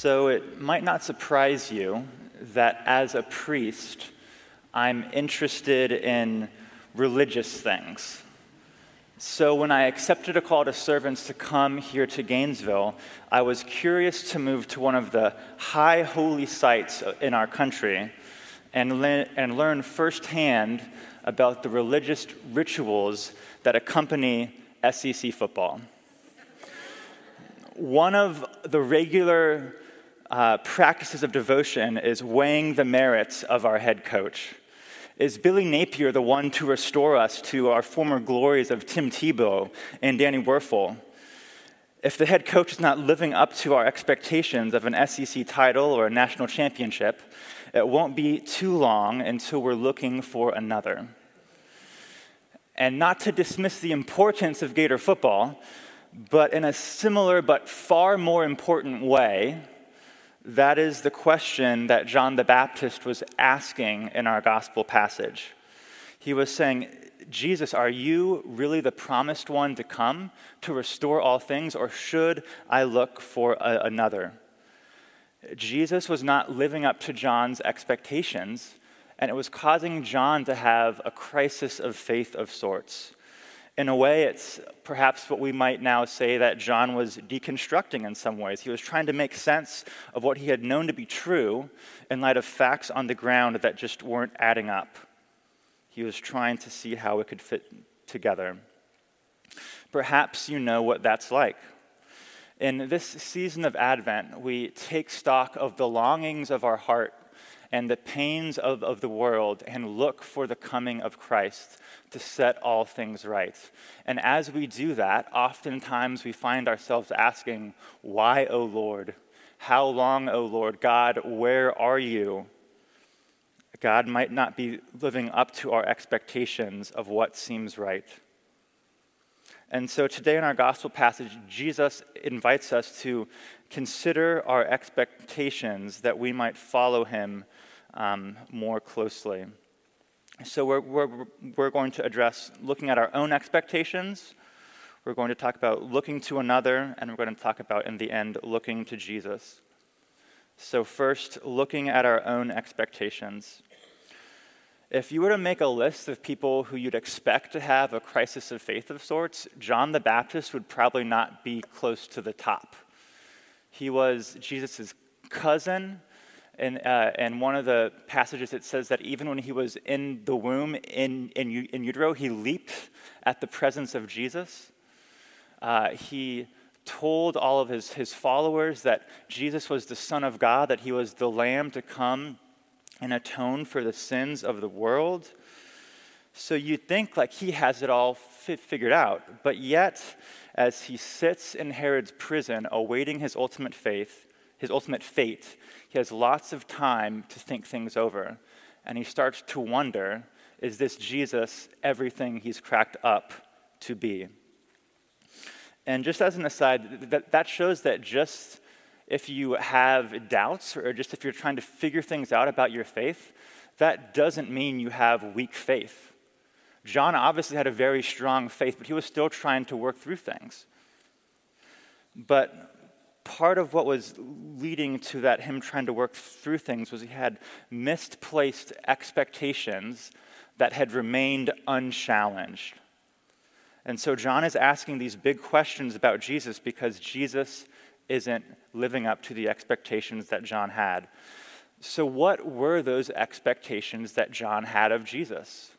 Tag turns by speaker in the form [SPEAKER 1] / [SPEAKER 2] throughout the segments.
[SPEAKER 1] So it might not surprise you that as a priest, I'm interested in religious things. So when I accepted a call to servants to come here to Gainesville, I was curious to move to one of the high holy sites in our country and, le- and learn firsthand about the religious rituals that accompany SEC football. One of the regular uh, practices of devotion is weighing the merits of our head coach. Is Billy Napier the one to restore us to our former glories of Tim Tebow and Danny Wuerffel? If the head coach is not living up to our expectations of an SEC title or a national championship, it won't be too long until we're looking for another. And not to dismiss the importance of Gator football, but in a similar but far more important way, that is the question that John the Baptist was asking in our gospel passage. He was saying, Jesus, are you really the promised one to come to restore all things, or should I look for a, another? Jesus was not living up to John's expectations, and it was causing John to have a crisis of faith of sorts. In a way, it's perhaps what we might now say that John was deconstructing in some ways. He was trying to make sense of what he had known to be true in light of facts on the ground that just weren't adding up. He was trying to see how it could fit together. Perhaps you know what that's like. In this season of Advent, we take stock of the longings of our heart and the pains of, of the world and look for the coming of Christ to set all things right. And as we do that, oftentimes we find ourselves asking, Why, O Lord? How long, O Lord? God, where are you? God might not be living up to our expectations of what seems right. And so today in our gospel passage, Jesus invites us to consider our expectations that we might follow him um, more closely. So we're, we're, we're going to address looking at our own expectations. We're going to talk about looking to another, and we're going to talk about, in the end, looking to Jesus. So, first, looking at our own expectations. If you were to make a list of people who you'd expect to have a crisis of faith of sorts, John the Baptist would probably not be close to the top. He was Jesus' cousin, and, uh, and one of the passages it says that even when he was in the womb in, in, in utero, he leaped at the presence of Jesus. Uh, he told all of his, his followers that Jesus was the Son of God, that he was the Lamb to come and atone for the sins of the world. So you'd think like he has it all figured out, but yet, as he sits in Herod's prison awaiting his ultimate faith, his ultimate fate, he has lots of time to think things over. And he starts to wonder is this Jesus everything he's cracked up to be? And just as an aside, that, that shows that just if you have doubts or just if you're trying to figure things out about your faith, that doesn't mean you have weak faith. John obviously had a very strong faith, but he was still trying to work through things. But part of what was leading to that him trying to work through things was he had misplaced expectations that had remained unchallenged. And so John is asking these big questions about Jesus because Jesus isn't living up to the expectations that John had. So, what were those expectations that John had of Jesus?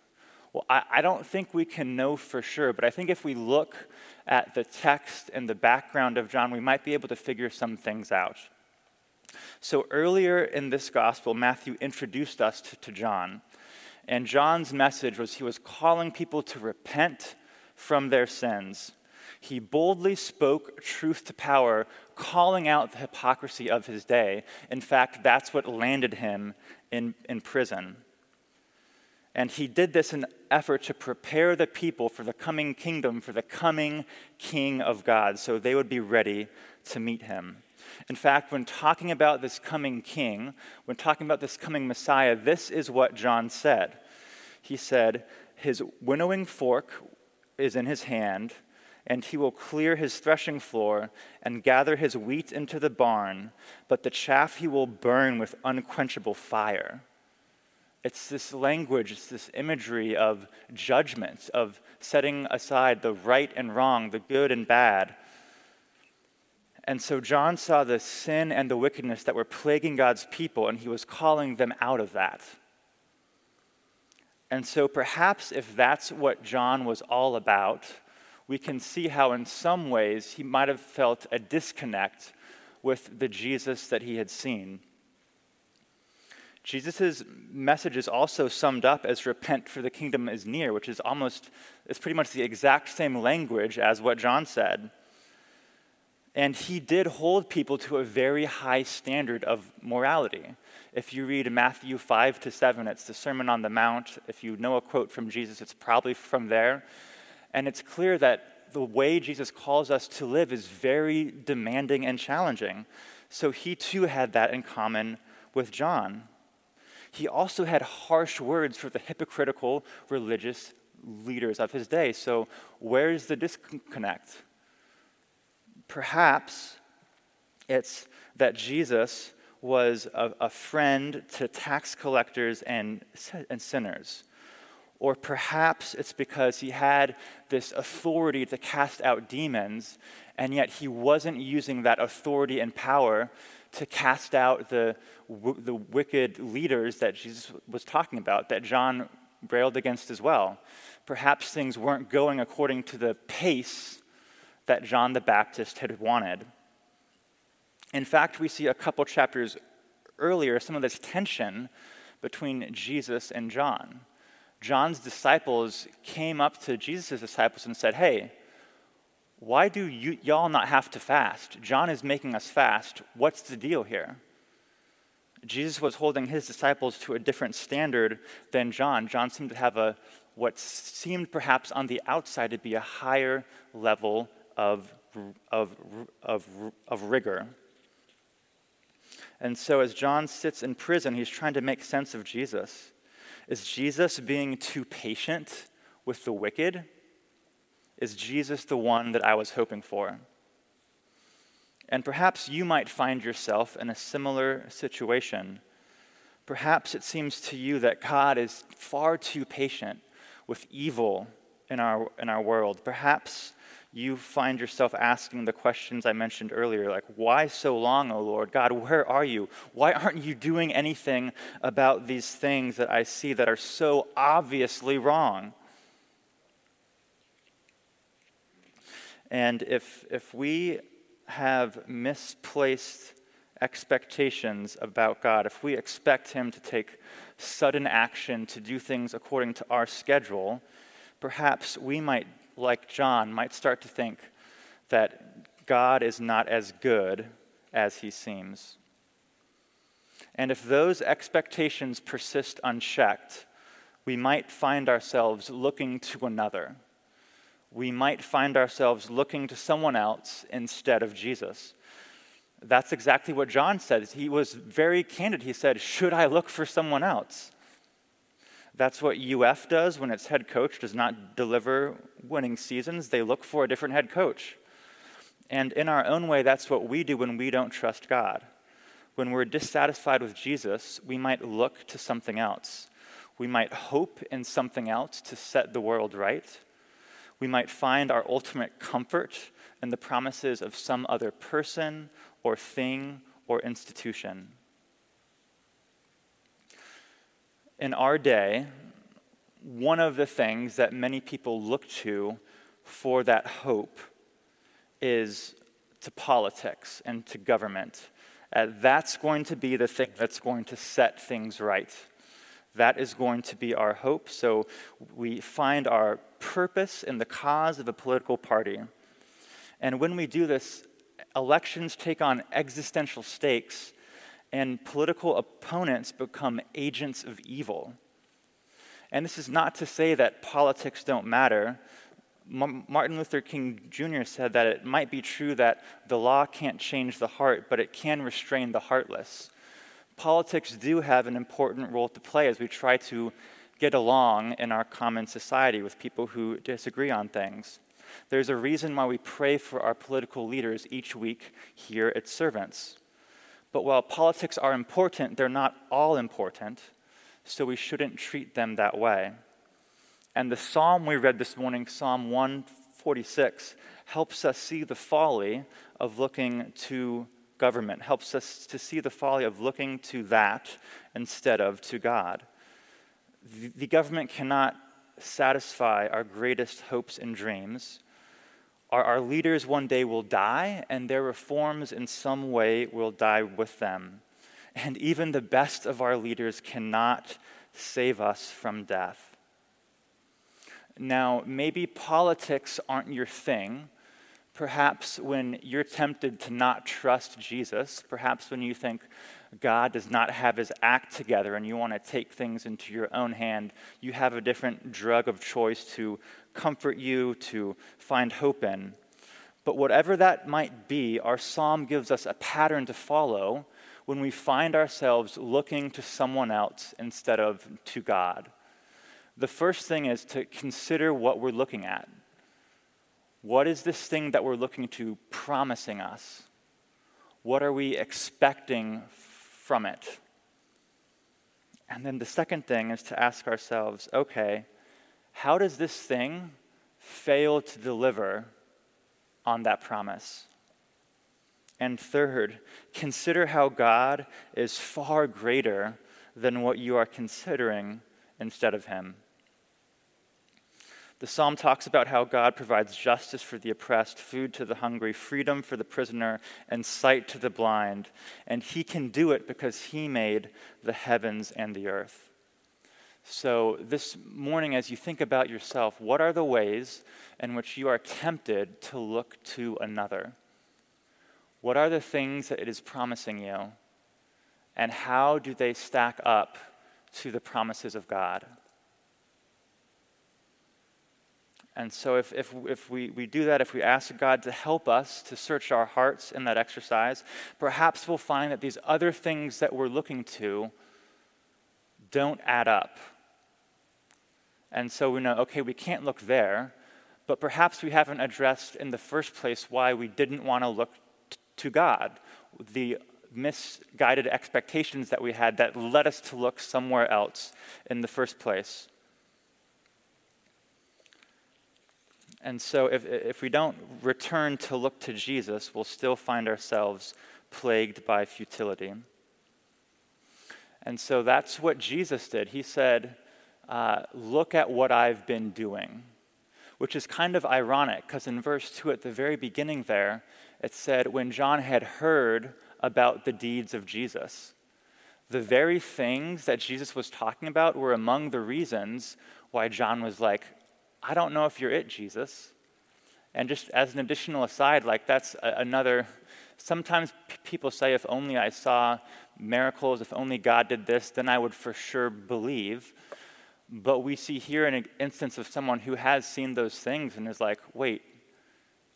[SPEAKER 1] Well, I, I, don't think we can know for sure, but I think if we look at the text and the background of John, we might be able to figure some things out. So, earlier in this gospel, Matthew introduced us to, to John. And John's message was he was calling people to repent from their sins. He boldly spoke truth to power, calling out the hypocrisy of his day. In fact, that's what landed him in, in prison. And he did this in effort to prepare the people for the coming kingdom, for the coming king of God, so they would be ready to meet him. In fact, when talking about this coming king, when talking about this coming Messiah, this is what John said. He said, His winnowing fork is in his hand, and he will clear his threshing floor and gather his wheat into the barn, but the chaff he will burn with unquenchable fire. It's this language, it's this imagery of judgment, of setting aside the right and wrong, the good and bad. And so John saw the sin and the wickedness that were plaguing God's people, and he was calling them out of that. And so perhaps if that's what John was all about, we can see how, in some ways, he might have felt a disconnect with the Jesus that he had seen. Jesus' message is also summed up as repent for the kingdom is near, which is almost, it's pretty much the exact same language as what John said. And he did hold people to a very high standard of morality. If you read Matthew 5 to 7, it's the Sermon on the Mount. If you know a quote from Jesus, it's probably from there. And it's clear that the way Jesus calls us to live is very demanding and challenging. So he too had that in common with John. He also had harsh words for the hypocritical religious leaders of his day. So, where's the disconnect? Perhaps it's that Jesus was a, a friend to tax collectors and, and sinners. Or perhaps it's because he had this authority to cast out demons, and yet he wasn't using that authority and power to cast out the, the wicked leaders that Jesus was talking about, that John railed against as well. Perhaps things weren't going according to the pace that John the Baptist had wanted. In fact, we see a couple chapters earlier some of this tension between Jesus and John. John's disciples came up to Jesus' disciples and said, Hey, why do you, y'all not have to fast? John is making us fast. What's the deal here? Jesus was holding his disciples to a different standard than John. John seemed to have a what seemed perhaps on the outside to be a higher level of, of, of, of rigor. And so, as John sits in prison, he's trying to make sense of Jesus. Is Jesus being too patient with the wicked? Is Jesus the one that I was hoping for? And perhaps you might find yourself in a similar situation. Perhaps it seems to you that God is far too patient with evil in our, in our world. Perhaps you find yourself asking the questions I mentioned earlier, like, why so long, O Lord? God, where are you? Why aren't you doing anything about these things that I see that are so obviously wrong? And if, if we have misplaced expectations about God, if we expect Him to take sudden action to do things according to our schedule, perhaps we might like John, might start to think that God is not as good as he seems. And if those expectations persist unchecked, we might find ourselves looking to another. We might find ourselves looking to someone else instead of Jesus. That's exactly what John said. He was very candid. He said, Should I look for someone else? That's what UF does when its head coach does not deliver winning seasons. They look for a different head coach. And in our own way, that's what we do when we don't trust God. When we're dissatisfied with Jesus, we might look to something else. We might hope in something else to set the world right. We might find our ultimate comfort in the promises of some other person or thing or institution. in our day, one of the things that many people look to for that hope is to politics and to government. Uh, that's going to be the thing that's going to set things right. That is going to be our hope. So we find our purpose in the cause of a political party. And when we do this, elections take on existential stakes and political opponents become agents of evil. And this is not to say that politics don't matter. M- Martin Luther King Jr. said that it might be true that the law can't change the heart, but it can restrain the heartless. Politics do have an important role to play as we try to get along in our common society with people who disagree on things. There's a reason why we pray for our political leaders each week here at Servants. But while politics are important, they're not all important, so we shouldn't treat them that way. And the psalm we read this morning, Psalm 146, helps us see the folly of looking to government, helps us to see the folly of looking to that instead of to God. The, government cannot satisfy our greatest hopes and dreams. Our, our leaders one day will die, and their reforms in some way will die with them. And even the best of our leaders cannot save us from death. Now, maybe politics aren't your thing. Perhaps when you're tempted to not trust Jesus, perhaps when you think God does not have his act together and you want to take things into your own hand, you have a different drug of choice to comfort you, to find hope in. But whatever that might be, our psalm gives us a pattern to follow when we find ourselves looking to someone else instead of to God. The first thing is to consider what we're looking at. What is this thing that we're looking to promising us? What are we expecting from it? And then the second thing is to ask ourselves okay, how does this thing fail to deliver on that promise? And third, consider how God is far greater than what you are considering instead of Him. The psalm talks about how God provides justice for the oppressed, food to the hungry, freedom for the prisoner, and sight to the blind. And he can do it because he made the heavens and the earth. So, this morning, as you think about yourself, what are the ways in which you are tempted to look to another? What are the things that it is promising you? And how do they stack up to the promises of God? And so, if, if, if we, we do that, if we ask God to help us to search our hearts in that exercise, perhaps we'll find that these other things that we're looking to don't add up. And so we know, okay, we can't look there, but perhaps we haven't addressed in the first place why we didn't want to look t- to God, the misguided expectations that we had that led us to look somewhere else in the first place. And so, if, if we don't return to look to Jesus, we'll still find ourselves plagued by futility. And so that's what Jesus did. He said, uh, Look at what I've been doing, which is kind of ironic because in verse 2 at the very beginning there, it said, When John had heard about the deeds of Jesus, the very things that Jesus was talking about were among the reasons why John was like, I don't know if you're it, Jesus. And just as an additional aside, like that's a, another, sometimes p- people say, if only I saw miracles, if only God did this, then I would for sure believe. But we see here an instance of someone who has seen those things and is like, wait,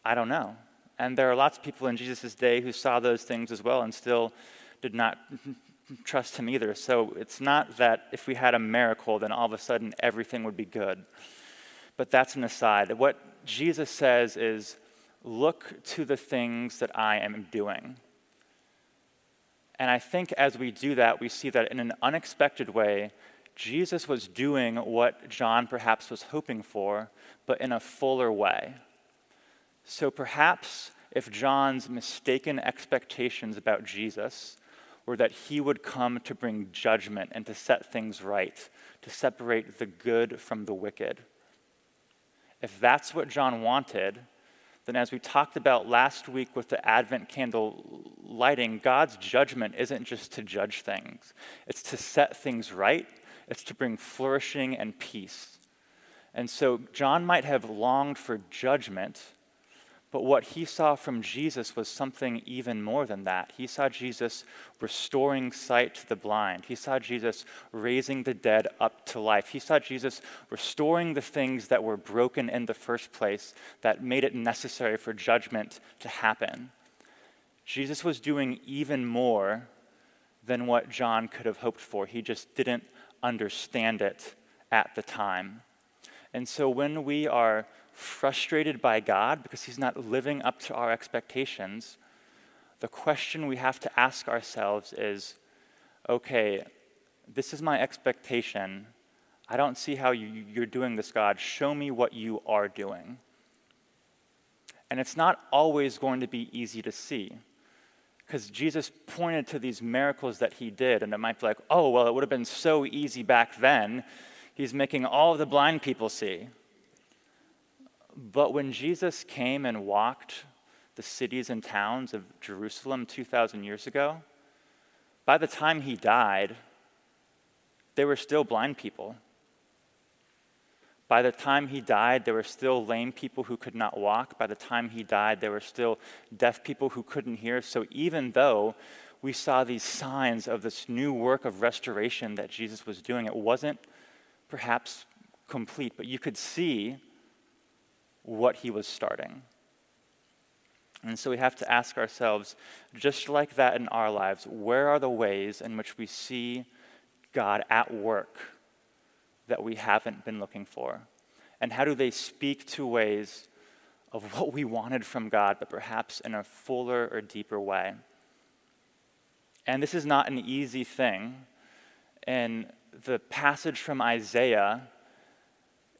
[SPEAKER 1] I don't know. And there are lots of people in Jesus' day who saw those things as well and still did not trust him either. So it's not that if we had a miracle, then all of a sudden everything would be good. But that's an aside. What Jesus says is look to the things that I am doing. And I think as we do that, we see that in an unexpected way, Jesus was doing what John perhaps was hoping for, but in a fuller way. So perhaps if John's mistaken expectations about Jesus were that he would come to bring judgment and to set things right, to separate the good from the wicked, if that's what John wanted, then as we talked about last week with the Advent candle lighting, God's judgment isn't just to judge things, it's to set things right, it's to bring flourishing and peace. And so John might have longed for judgment, but what he saw from Jesus was something even more than that. He saw Jesus restoring sight to the blind. He saw Jesus raising the dead up to life. He saw Jesus restoring the things that were broken in the first place that made it necessary for judgment to happen. Jesus was doing even more than what John could have hoped for. He just didn't understand it at the time. And so when we are frustrated by God because He's not living up to our expectations, the question we have to ask ourselves is okay, this is my expectation. I don't see how you, are doing this, God. Show me what you are doing. And it's not always going to be easy to see because Jesus pointed to these miracles that he did, and it might be like, oh, well, it would have been so easy back then. He's making all the blind people see. But when Jesus came and walked the cities and towns of Jerusalem 2,000 years ago, by the time he died, they were still blind people. By the time he died, there were still lame people who could not walk. By the time he died, there were still deaf people who couldn't hear. So even though we saw these signs of this new work of restoration that Jesus was doing, it wasn't perhaps complete, but you could see what he was starting. And so we have to ask ourselves, just like that in our lives, where are the ways in which we see God at work? that we haven't been looking for? And how do they speak to ways of what we wanted from God, but perhaps in a fuller or deeper way? And this is not an easy thing. In the passage from Isaiah,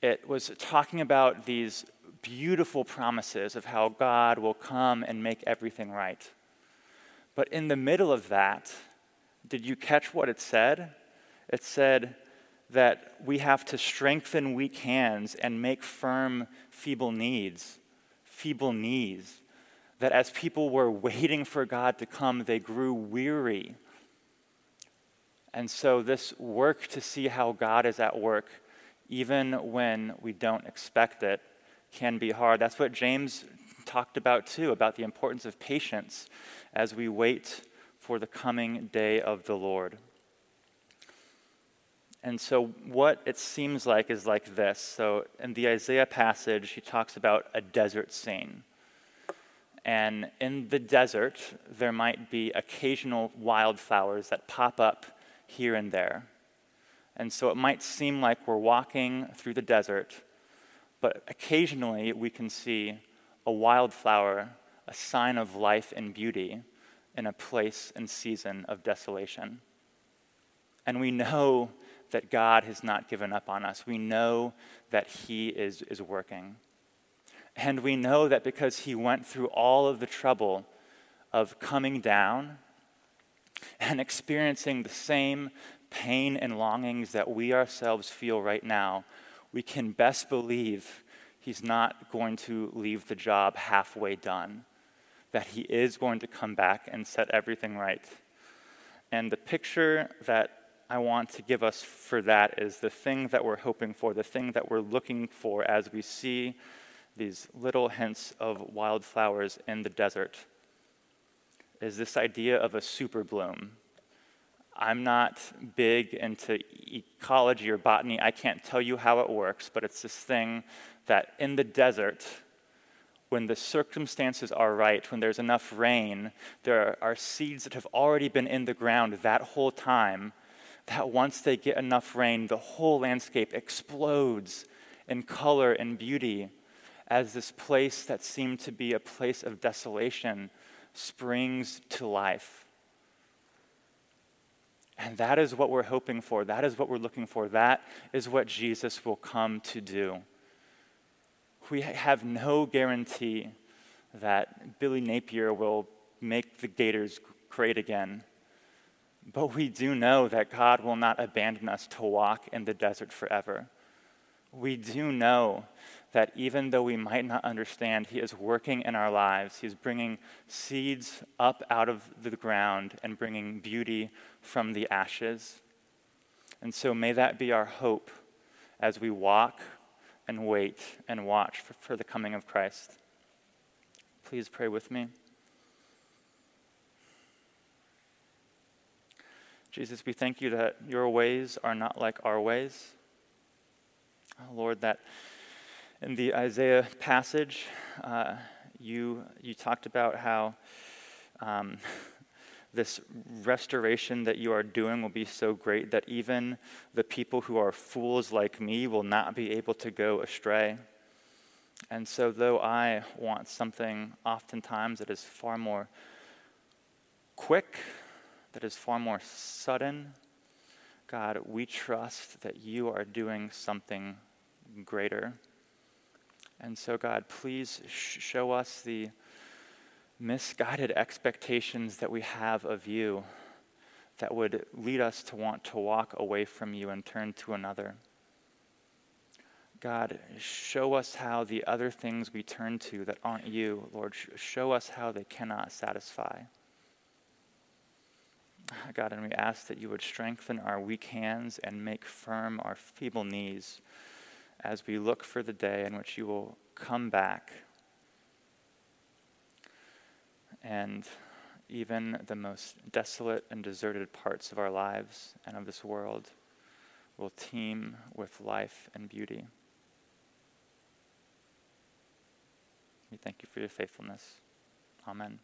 [SPEAKER 1] it was talking about these beautiful promises of how God will come and make everything right. But in the middle of that, did you catch what it said? It said, that we have to strengthen weak hands and make firm feeble knees, feeble knees. That as people were waiting for God to come, they grew weary. And so, this work to see how God is at work, even when we don't expect it, can be hard. That's what James talked about too, about the importance of patience as we wait for the coming day of the Lord. And so, what it seems like is like this. So, in the Isaiah passage, he talks about a desert scene. And in the desert, there might be occasional wildflowers that pop up here and there. And so, it might seem like we're walking through the desert, but occasionally we can see a wildflower, a sign of life and beauty in a place and season of desolation. And we know that God has not given up on us. We know that He is, is working. And we know that because He went through all of the trouble of coming down and experiencing the same pain and longings that we ourselves feel right now, we can best believe He's not going to leave the job halfway done, that He is going to come back and set everything right. And the picture that I want to give us for that is the thing that we're hoping for, the thing that we're looking for as we see these little hints of wildflowers in the desert, is this idea of a super bloom. I'm not big into ecology or botany. I can't tell you how it works, but it's this thing that in the desert, when the circumstances are right, when there's enough rain, there are seeds that have already been in the ground that whole time that once they get enough rain, the whole landscape explodes in color and beauty as this place that seemed to be a place of desolation springs to life. And that is what we're hoping for. That is what we're looking for. That is what Jesus will come to do. We have no guarantee that Billy Napier will make the Gators great again. But we do know that God will not abandon us to walk in the desert forever. We do know that even though we might not understand, He is working in our lives. He's bringing seeds up out of the ground and bringing beauty from the ashes. And so may that be our hope as we walk and wait and watch for, for the coming of Christ. Please pray with me. Jesus, we thank you that your ways are not like our ways. Oh, Lord, that in the Isaiah passage, uh, you, you talked about how um, this restoration that you are doing will be so great that even the people who are fools like me will not be able to go astray. And so, though I want something oftentimes that is far more quick, that is far more sudden, God, we trust that you are doing something greater. And so, God, please sh- show us the misguided expectations that we have of you that would lead us to want to walk away from you and turn to another. God, show us how the other things we turn to that aren't you, Lord, show us how they cannot satisfy. God, and we ask that you would strengthen our weak hands and make firm our feeble knees as we look for the day in which you will come back and even the most desolate and deserted parts of our lives and of this world will teem with life and beauty. We thank you for your faithfulness. Amen.